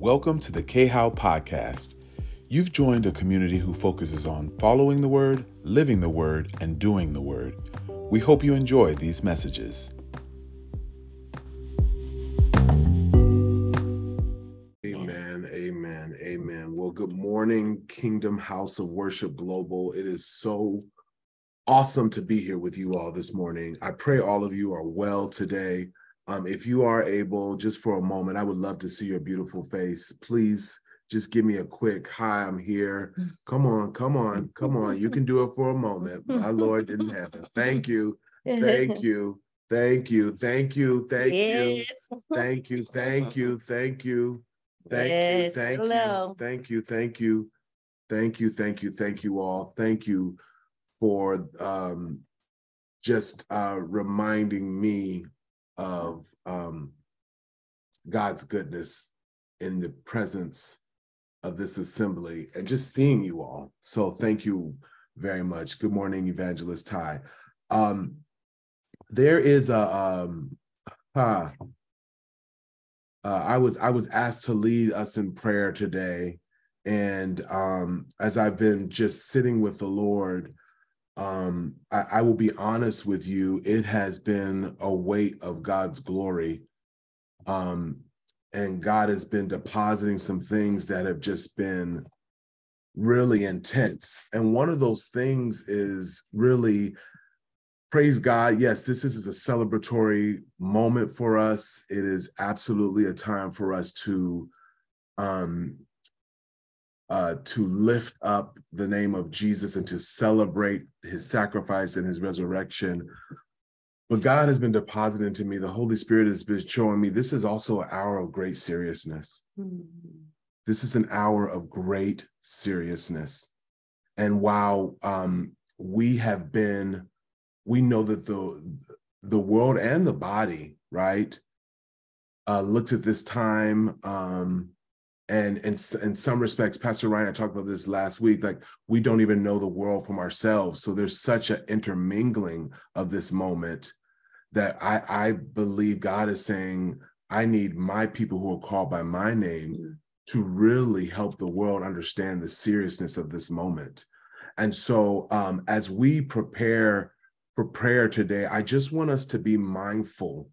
Welcome to the K How Podcast. You've joined a community who focuses on following the Word, living the Word, and doing the Word. We hope you enjoy these messages. Amen, amen, amen. Well, good morning, Kingdom House of Worship Global. It is so awesome to be here with you all this morning. I pray all of you are well today. Um, if you are able, just for a moment, I would love to see your beautiful face. Please just give me a quick hi, I'm here. Come on, come on, come on. You can do it for a moment. My Lord in heaven. Thank you. Thank you. Thank you. Thank you. Thank yes. you. Thank you. Thank you. Thank you. Thank yes. you. Thank Hello. you. Thank you. Thank you. Thank you. Thank you. Thank you all. Thank you for um, just uh, reminding me of um God's goodness in the presence of this assembly and just seeing you all. So thank you very much. Good morning, Evangelist Ty. Um there is a um uh, I was I was asked to lead us in prayer today, and um, as I've been just sitting with the Lord, um, I, I will be honest with you. It has been a weight of God's glory, um, and God has been depositing some things that have just been really intense. And one of those things is really praise God. Yes, this is a celebratory moment for us. It is absolutely a time for us to um uh to lift up the name of Jesus and to celebrate his sacrifice and his resurrection. But God has been depositing to me, the Holy Spirit has been showing me this is also an hour of great seriousness. This is an hour of great seriousness. And while um, we have been we know that the the world and the body right uh looks at this time um and in, in some respects pastor ryan i talked about this last week like we don't even know the world from ourselves. So there's such an intermingling of this moment that i i believe god is saying i need my people who are called by my name to really help the world understand the seriousness of this moment. And so um as we prepare for prayer today, I just want us to be mindful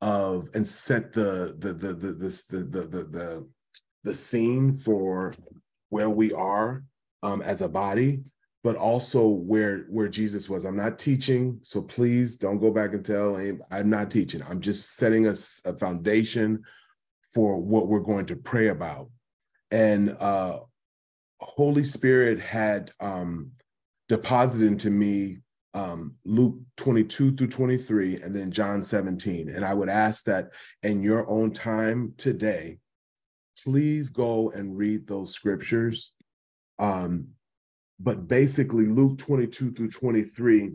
of and set the the the the this the the the the, the scene for where we are um, as a body, but also where where Jesus was. I'm not teaching, so please don't go back and tell. I'm not teaching. I'm just setting us a foundation for what we're going to pray about. And uh, Holy Spirit had um, deposited into me um, Luke 22 through 23, and then John 17. And I would ask that in your own time today, please go and read those scriptures. Um, but basically, Luke 22 through 23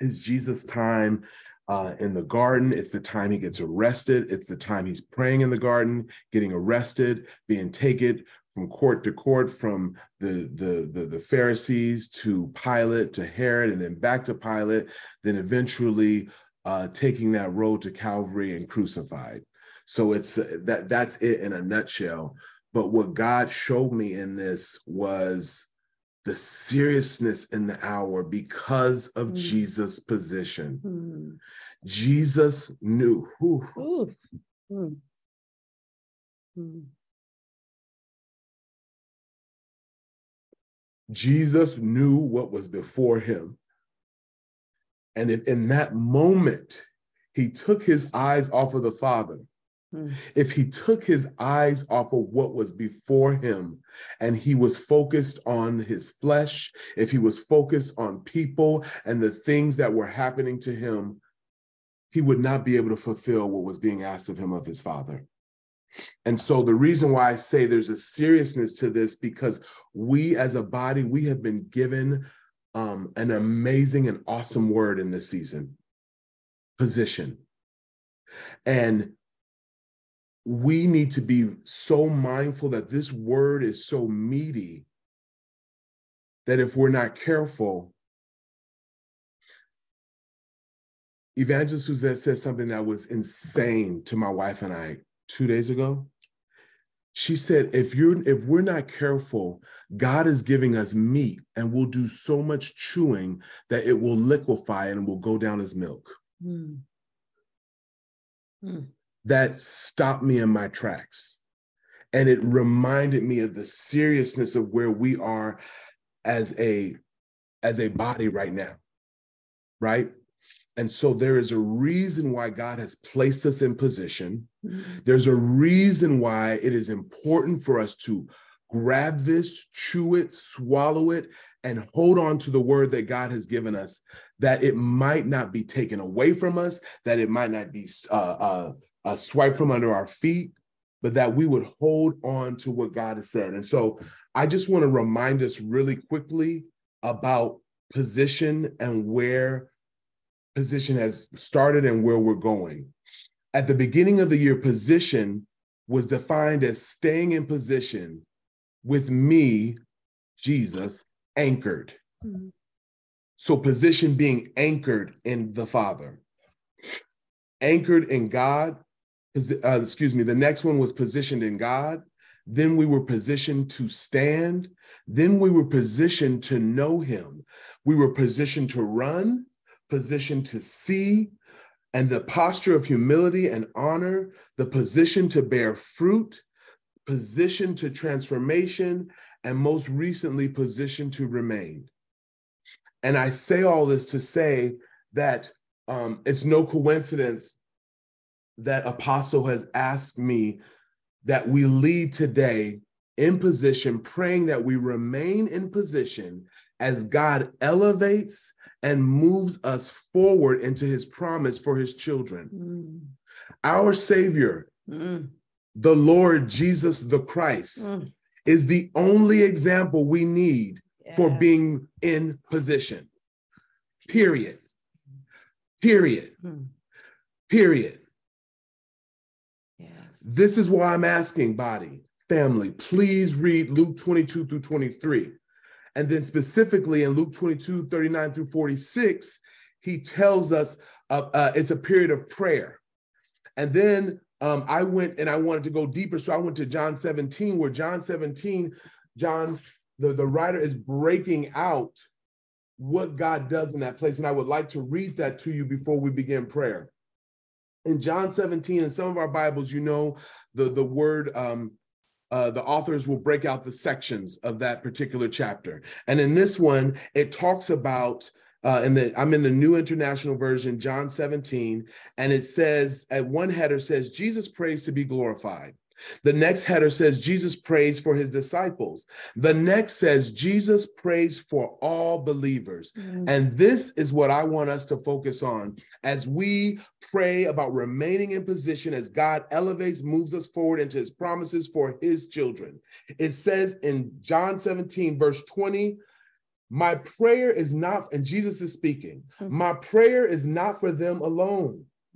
is Jesus' time uh, in the garden. It's the time he gets arrested. It's the time he's praying in the garden, getting arrested, being taken from court to court, from the, the, the, the Pharisees to Pilate to Herod, and then back to Pilate, then eventually uh, taking that road to Calvary and crucified. So it's uh, that that's it in a nutshell. But what God showed me in this was the seriousness in the hour because of Mm. Jesus' position. Hmm. Jesus knew. whew, Ooh. Hmm. Hmm. Jesus knew what was before him. And in that moment he took his eyes off of the Father, Hmm. if he took his eyes off of what was before him and he was focused on his flesh, if he was focused on people and the things that were happening to him, he would not be able to fulfill what was being asked of him of his Father. And so the reason why I say there's a seriousness to this because we as a body we have been given um, an amazing and awesome word in this season position. And we need to be so mindful that this word is so meaty that if we're not careful, Evangelist Suzette said something that was insane to my wife and I two days ago. she said, if you're if we're not careful, God is giving us meat and we'll do so much chewing that it will liquefy and will go down as milk. Mm. Mm. That stopped me in my tracks. And it reminded me of the seriousness of where we are as a as a body right now. Right? And so there is a reason why God has placed us in position. Mm. There's a reason why it is important for us to grab this, chew it, swallow it, and hold on to the word that God has given us, that it might not be taken away from us, that it might not be uh, uh, uh, swipe from under our feet, but that we would hold on to what God has said. And so I just want to remind us really quickly about position and where position has started and where we're going. At the beginning of the year, position was defined as staying in position with me, Jesus, anchored. Mm. So, position being anchored in the Father, anchored in God. Uh, excuse me, the next one was positioned in God. Then we were positioned to stand. Then we were positioned to know Him. We were positioned to run positioned to see, and the posture of humility and honor, the position to bear fruit, position to transformation, and most recently, position to remain. And I say all this to say that um, it's no coincidence that Apostle has asked me that we lead today in position, praying that we remain in position as God elevates and moves us forward into his promise for his children. Mm. Our Savior, Mm. the Lord Jesus the Christ, Mm. is the only example we need for being in position. Period. Period. Mm. Period. This is why I'm asking, body, family, please read Luke 22 through 23. And then specifically in Luke 22, 39 through 46, he tells us uh, uh, it's a period of prayer. And then um, I went and I wanted to go deeper. So I went to John 17, where John 17, John, the, the writer is breaking out what God does in that place. And I would like to read that to you before we begin prayer. In John 17, in some of our Bibles, you know, the, the word um, uh, the authors will break out the sections of that particular chapter. And in this one, it talks about, uh, in the I'm in the New International Version, John 17, and it says, at one header says, Jesus prays to be glorified. The next header says Jesus prays for his disciples. The next says Jesus prays for all believers. Mm. And this is what I want us to focus on as we pray about remaining in position as God elevates, moves us forward into his promises for his children. It says in John 17, verse 20, my prayer is not, and Jesus is speaking, Mhm. my prayer is not for them alone.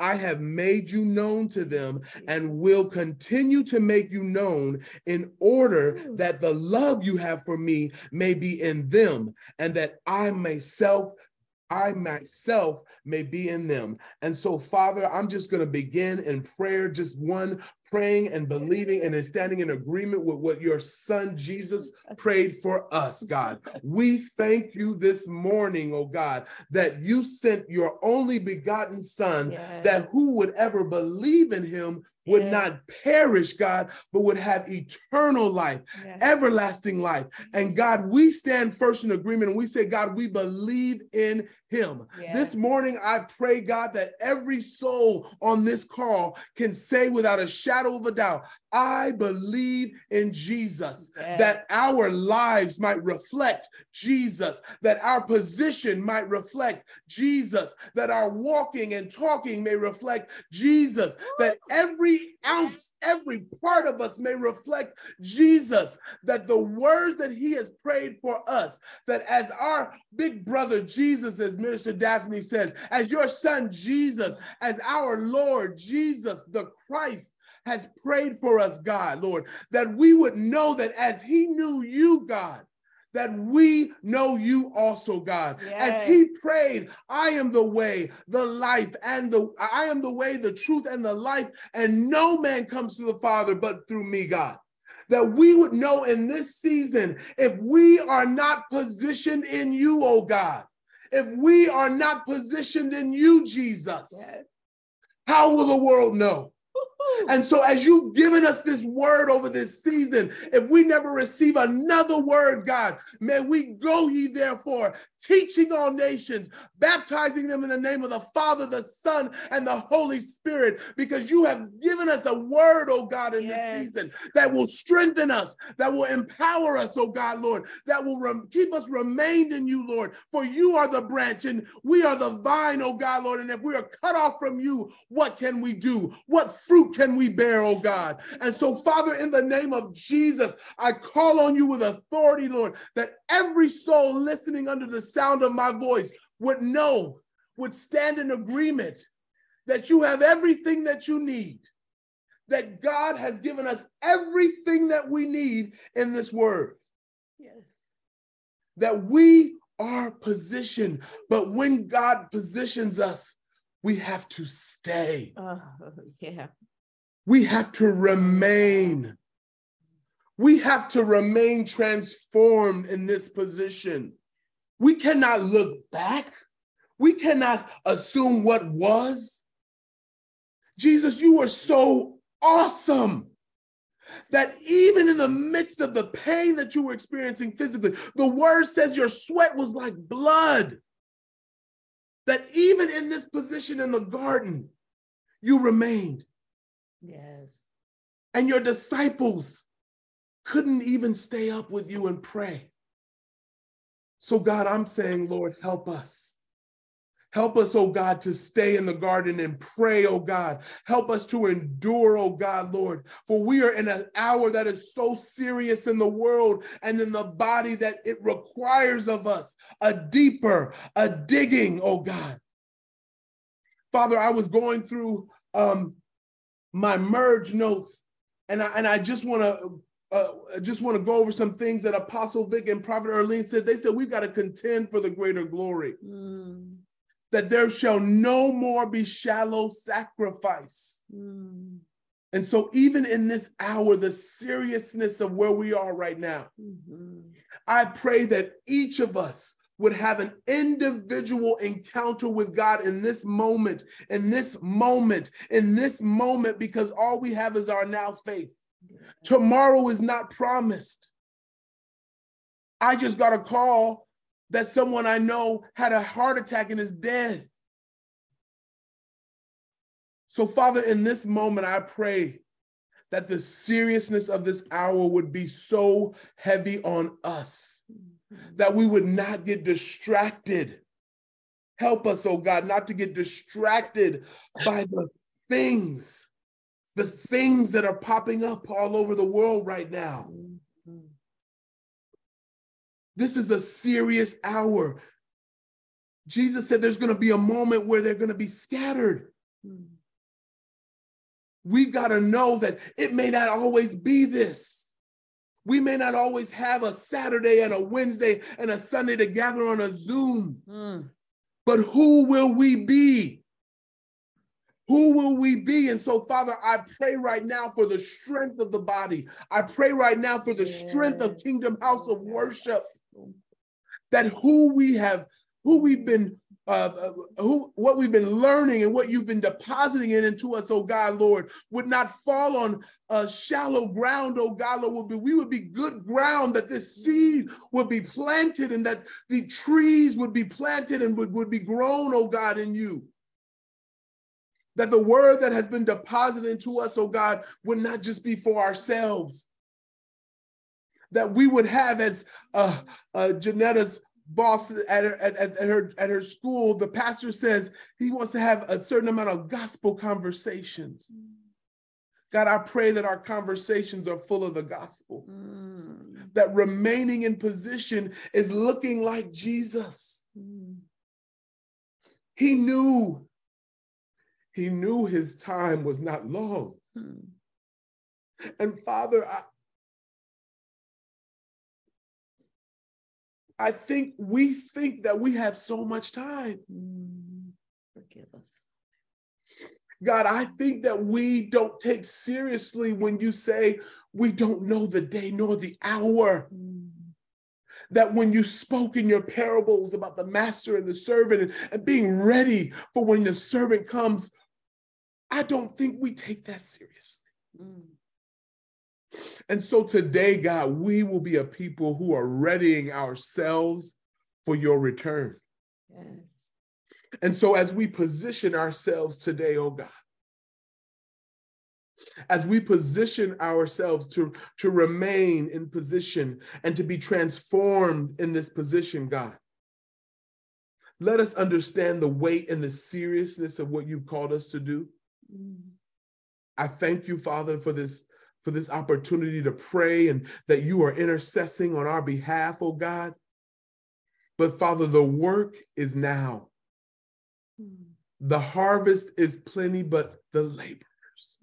I have made you known to them and will continue to make you known in order that the love you have for me may be in them and that I myself I myself may be in them. And so, Father, I'm just going to begin in prayer, just one praying and believing and standing in agreement with what your son Jesus prayed for us, God. We thank you this morning, oh God, that you sent your only begotten son Yes. that who would ever believe in him would Yeah. not perish, God, but would have eternal life, Yeah. everlasting life. And God, we stand first in agreement and we say, God, we believe in him. This morning, I pray, God, that every soul on this call can say without a shadow of a doubt, I believe in Jesus, Yeah. that our lives might reflect Jesus, that our position might reflect Jesus, that our walking and talking may reflect Jesus, that every ounce, every part of us may reflect Jesus, that the words that he has prayed for us, that as our big brother Jesus, as Minister Daphne says, as your son Jesus, as our Lord Jesus, the Christ, has prayed for us, God, Lord, that we would know that as he knew you, God, that we know you also, God. As he prayed, I am the way, the life, and the I am the way, the truth, and the life, and no man comes to the Father but through me, God that we would know in this season if we are not positioned in you, oh God, if we are not positioned in you, Jesus, Yes. how will the world know? And so, as you've given us this word over this season, if we never receive another word, God, may we go ye therefore, teaching all nations, baptizing them in the name of the Father, the Son, and the Holy Spirit, because you have given us a word, oh God, in Yes. this season that will strengthen us, that will empower us, oh God, Lord, that will rem- keep us remained in you, Lord. For you are the branch and we are the vine, oh God, Lord. And if we are cut off from you, what can we do? What fruit can we bear, oh God? And so, Father, in the name of Jesus, I call on you with authority, Lord, that every soul listening under the sound of my voice would know, would stand in agreement that you have everything that you need, that God has given us everything that we need in this word, Yes. that we are positioned. But when God positions us, we have to stay. Oh, yeah. We have to remain. We have to remain transformed in this position. We cannot look back. We cannot assume what was. Jesus, you are so awesome that even in the midst of the pain that you were experiencing physically, the word says your sweat was like blood. That even in this position in the garden, you remained Yes. and your disciples couldn't even stay up with you and pray. So, God, I'm saying, Lord, help us. Help us, oh God, to stay in the garden and pray, oh God. Help us to endure, oh God, Lord. For we are in an hour that is so serious in the world and in the body that it requires of us a deeper, a digging, oh God. Father, I was going through um, my merge notes, and I, and I just want to uh, I just want to go over some things that Apostle Vic and Prophet Erlene said. They said we've got to contend for the greater glory. Mm, That there shall no more be shallow sacrifice. mm, And so, even in this hour, the seriousness of where we are right now, mhm. I pray that each of us would have an individual encounter with God in this moment, in this moment, in this moment, because all we have is our now faith. Tomorrow is not promised. I just got a call that someone I know had a heart attack and is dead. So, Father, in this moment, I pray that the seriousness of this hour would be so heavy on us. That we would not get distracted. Help us, oh God, not to get distracted by the things, the things that are popping up all over the world right now. This is a serious hour. Jesus said there's going to be a moment where they're going to be scattered. Mm. We've got to know that it may not always be this. We may not always have a Saturday and a Wednesday and a Sunday to gather on a Zoom. Mm. but who will we be? Who will we be? And so, Father, I pray right now for the strength of the body. I pray right now for the strength of Kingdom House of Worship, that who we have, who we've been uh, uh, who what we've been learning and what you've been depositing in into us, oh God, Lord, would not fall on uh, shallow ground, oh God, Lord, would be, we would be good ground, that this seed would be planted and that the trees would be planted and would, would be grown, oh God, in you. That the word that has been deposited into us, oh God, would not just be for ourselves. That we would have, as uh, uh, Janetta's boss at her, at, at, her at her school, the pastor says he wants to have a certain amount of gospel conversations. God, I pray that our conversations are full of the gospel. Mm. That remaining in position is looking like Jesus. Mm. He knew, he knew his time was not long. Mm. And Father, I, I think we think that we have so much time. Mm. Forgive us. God, I think that we don't take seriously when you say we don't know the day nor the hour. Mm. That when you spoke in your parables about the master and the servant and, and being ready for when the servant comes, I don't think we take that seriously. Mm. And so today, God, we will be a people who are readying ourselves for your return. Yes. And so, as we position ourselves today, oh God, as we position ourselves to, to remain in position and to be transformed in this position, God, let us understand the weight and the seriousness of what you've called us to do. Mm. I thank you, Father, for this for this opportunity to pray and that you are intercessing on our behalf, oh God. But Father, the work is now. The harvest is plenty, but the laborers.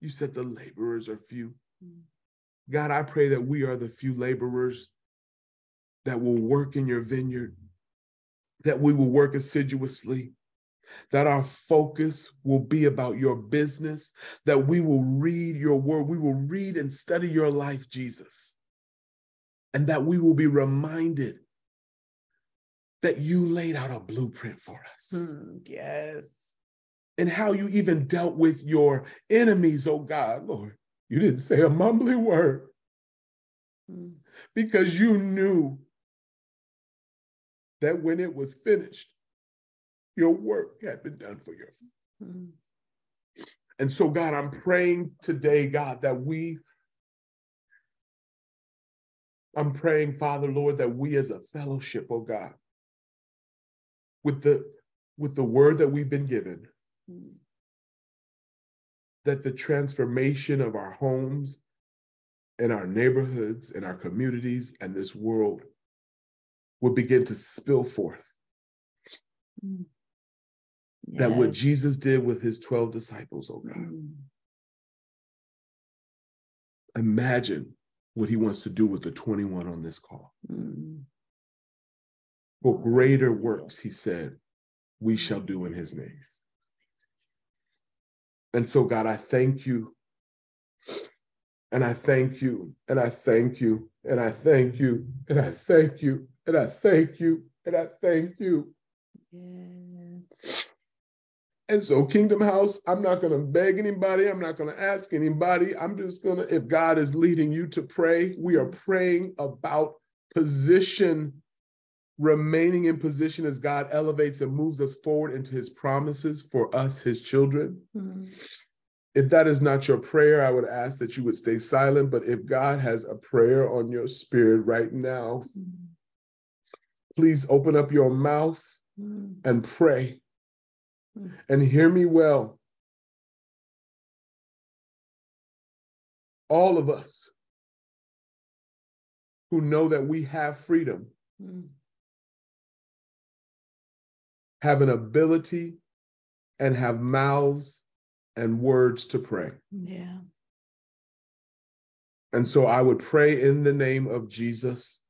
You said the laborers are few. God, I pray that we are the few laborers that will work in your vineyard, that we will work assiduously, that our focus will be about your business, that we will read your word, we will read and study your life, Jesus, and that we will be reminded that you laid out a blueprint for us Mm. Yes. and how you even dealt with your enemies, oh God, Lord. You didn't say a mumbling word Mm. because you knew that when it was finished, your work had been done for you. Mm. And so, God, I'm praying today, God, that we, I'm praying, Father, Lord, that we as a fellowship, oh God, with the with the word that we've been given, Mm. that the transformation of our homes and our neighborhoods and our communities and this world will begin to spill forth. That what Jesus did with his 12 disciples, oh God, Mm. imagine what he wants to do with the 21 on this call. Mm. For greater works, he said, we shall do in his name. And so, God, I thank you. And I thank you. And I thank you. And I thank you. And I thank you. And I thank you. And I thank you. Yes. And so, Kingdom House, I'm not going to beg anybody. I'm not going to ask anybody. I'm just going to, if God is leading you to pray, we are praying about position, remaining in position as God elevates and moves us forward into his promises for us, his children. Mm. If that is not your prayer, I would ask that you would stay silent. But if God has a prayer on your spirit right now, Mm. please open up your mouth Mm. and pray. Mm. And hear me well. All of us who know that we have freedom Mm. have an ability and have mouths and words to pray. Yeah. And so I would pray in the name of Jesus.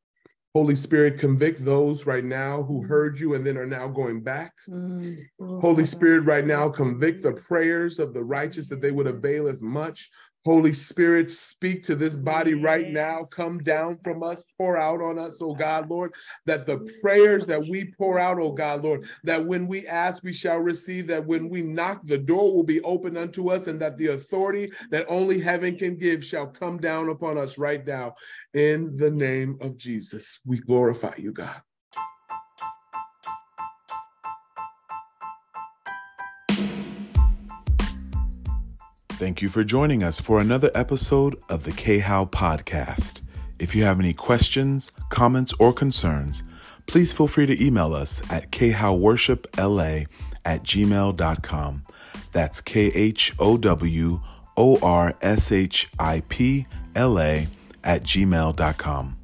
Holy Spirit, convict those right now who heard you and then are now going back. Mm. Holy Spirit, right now, convict the prayers of the righteous that they would availeth much. Holy Spirit, speak to this body right now. Come down from us, pour out on us, oh God, Lord, that the prayers that we pour out, oh God, Lord, that when we ask, we shall receive, that when we knock, the door will be opened unto us, and that the authority that only heaven can give shall come down upon us right now. In the name of Jesus, we glorify you, God. Thank you for joining us for another episode of the K How Podcast. If you have any questions, comments, or concerns, please feel free to email us at khowworshipla at gmail.com. That's K H O W O R S H I P L A at gmail.com.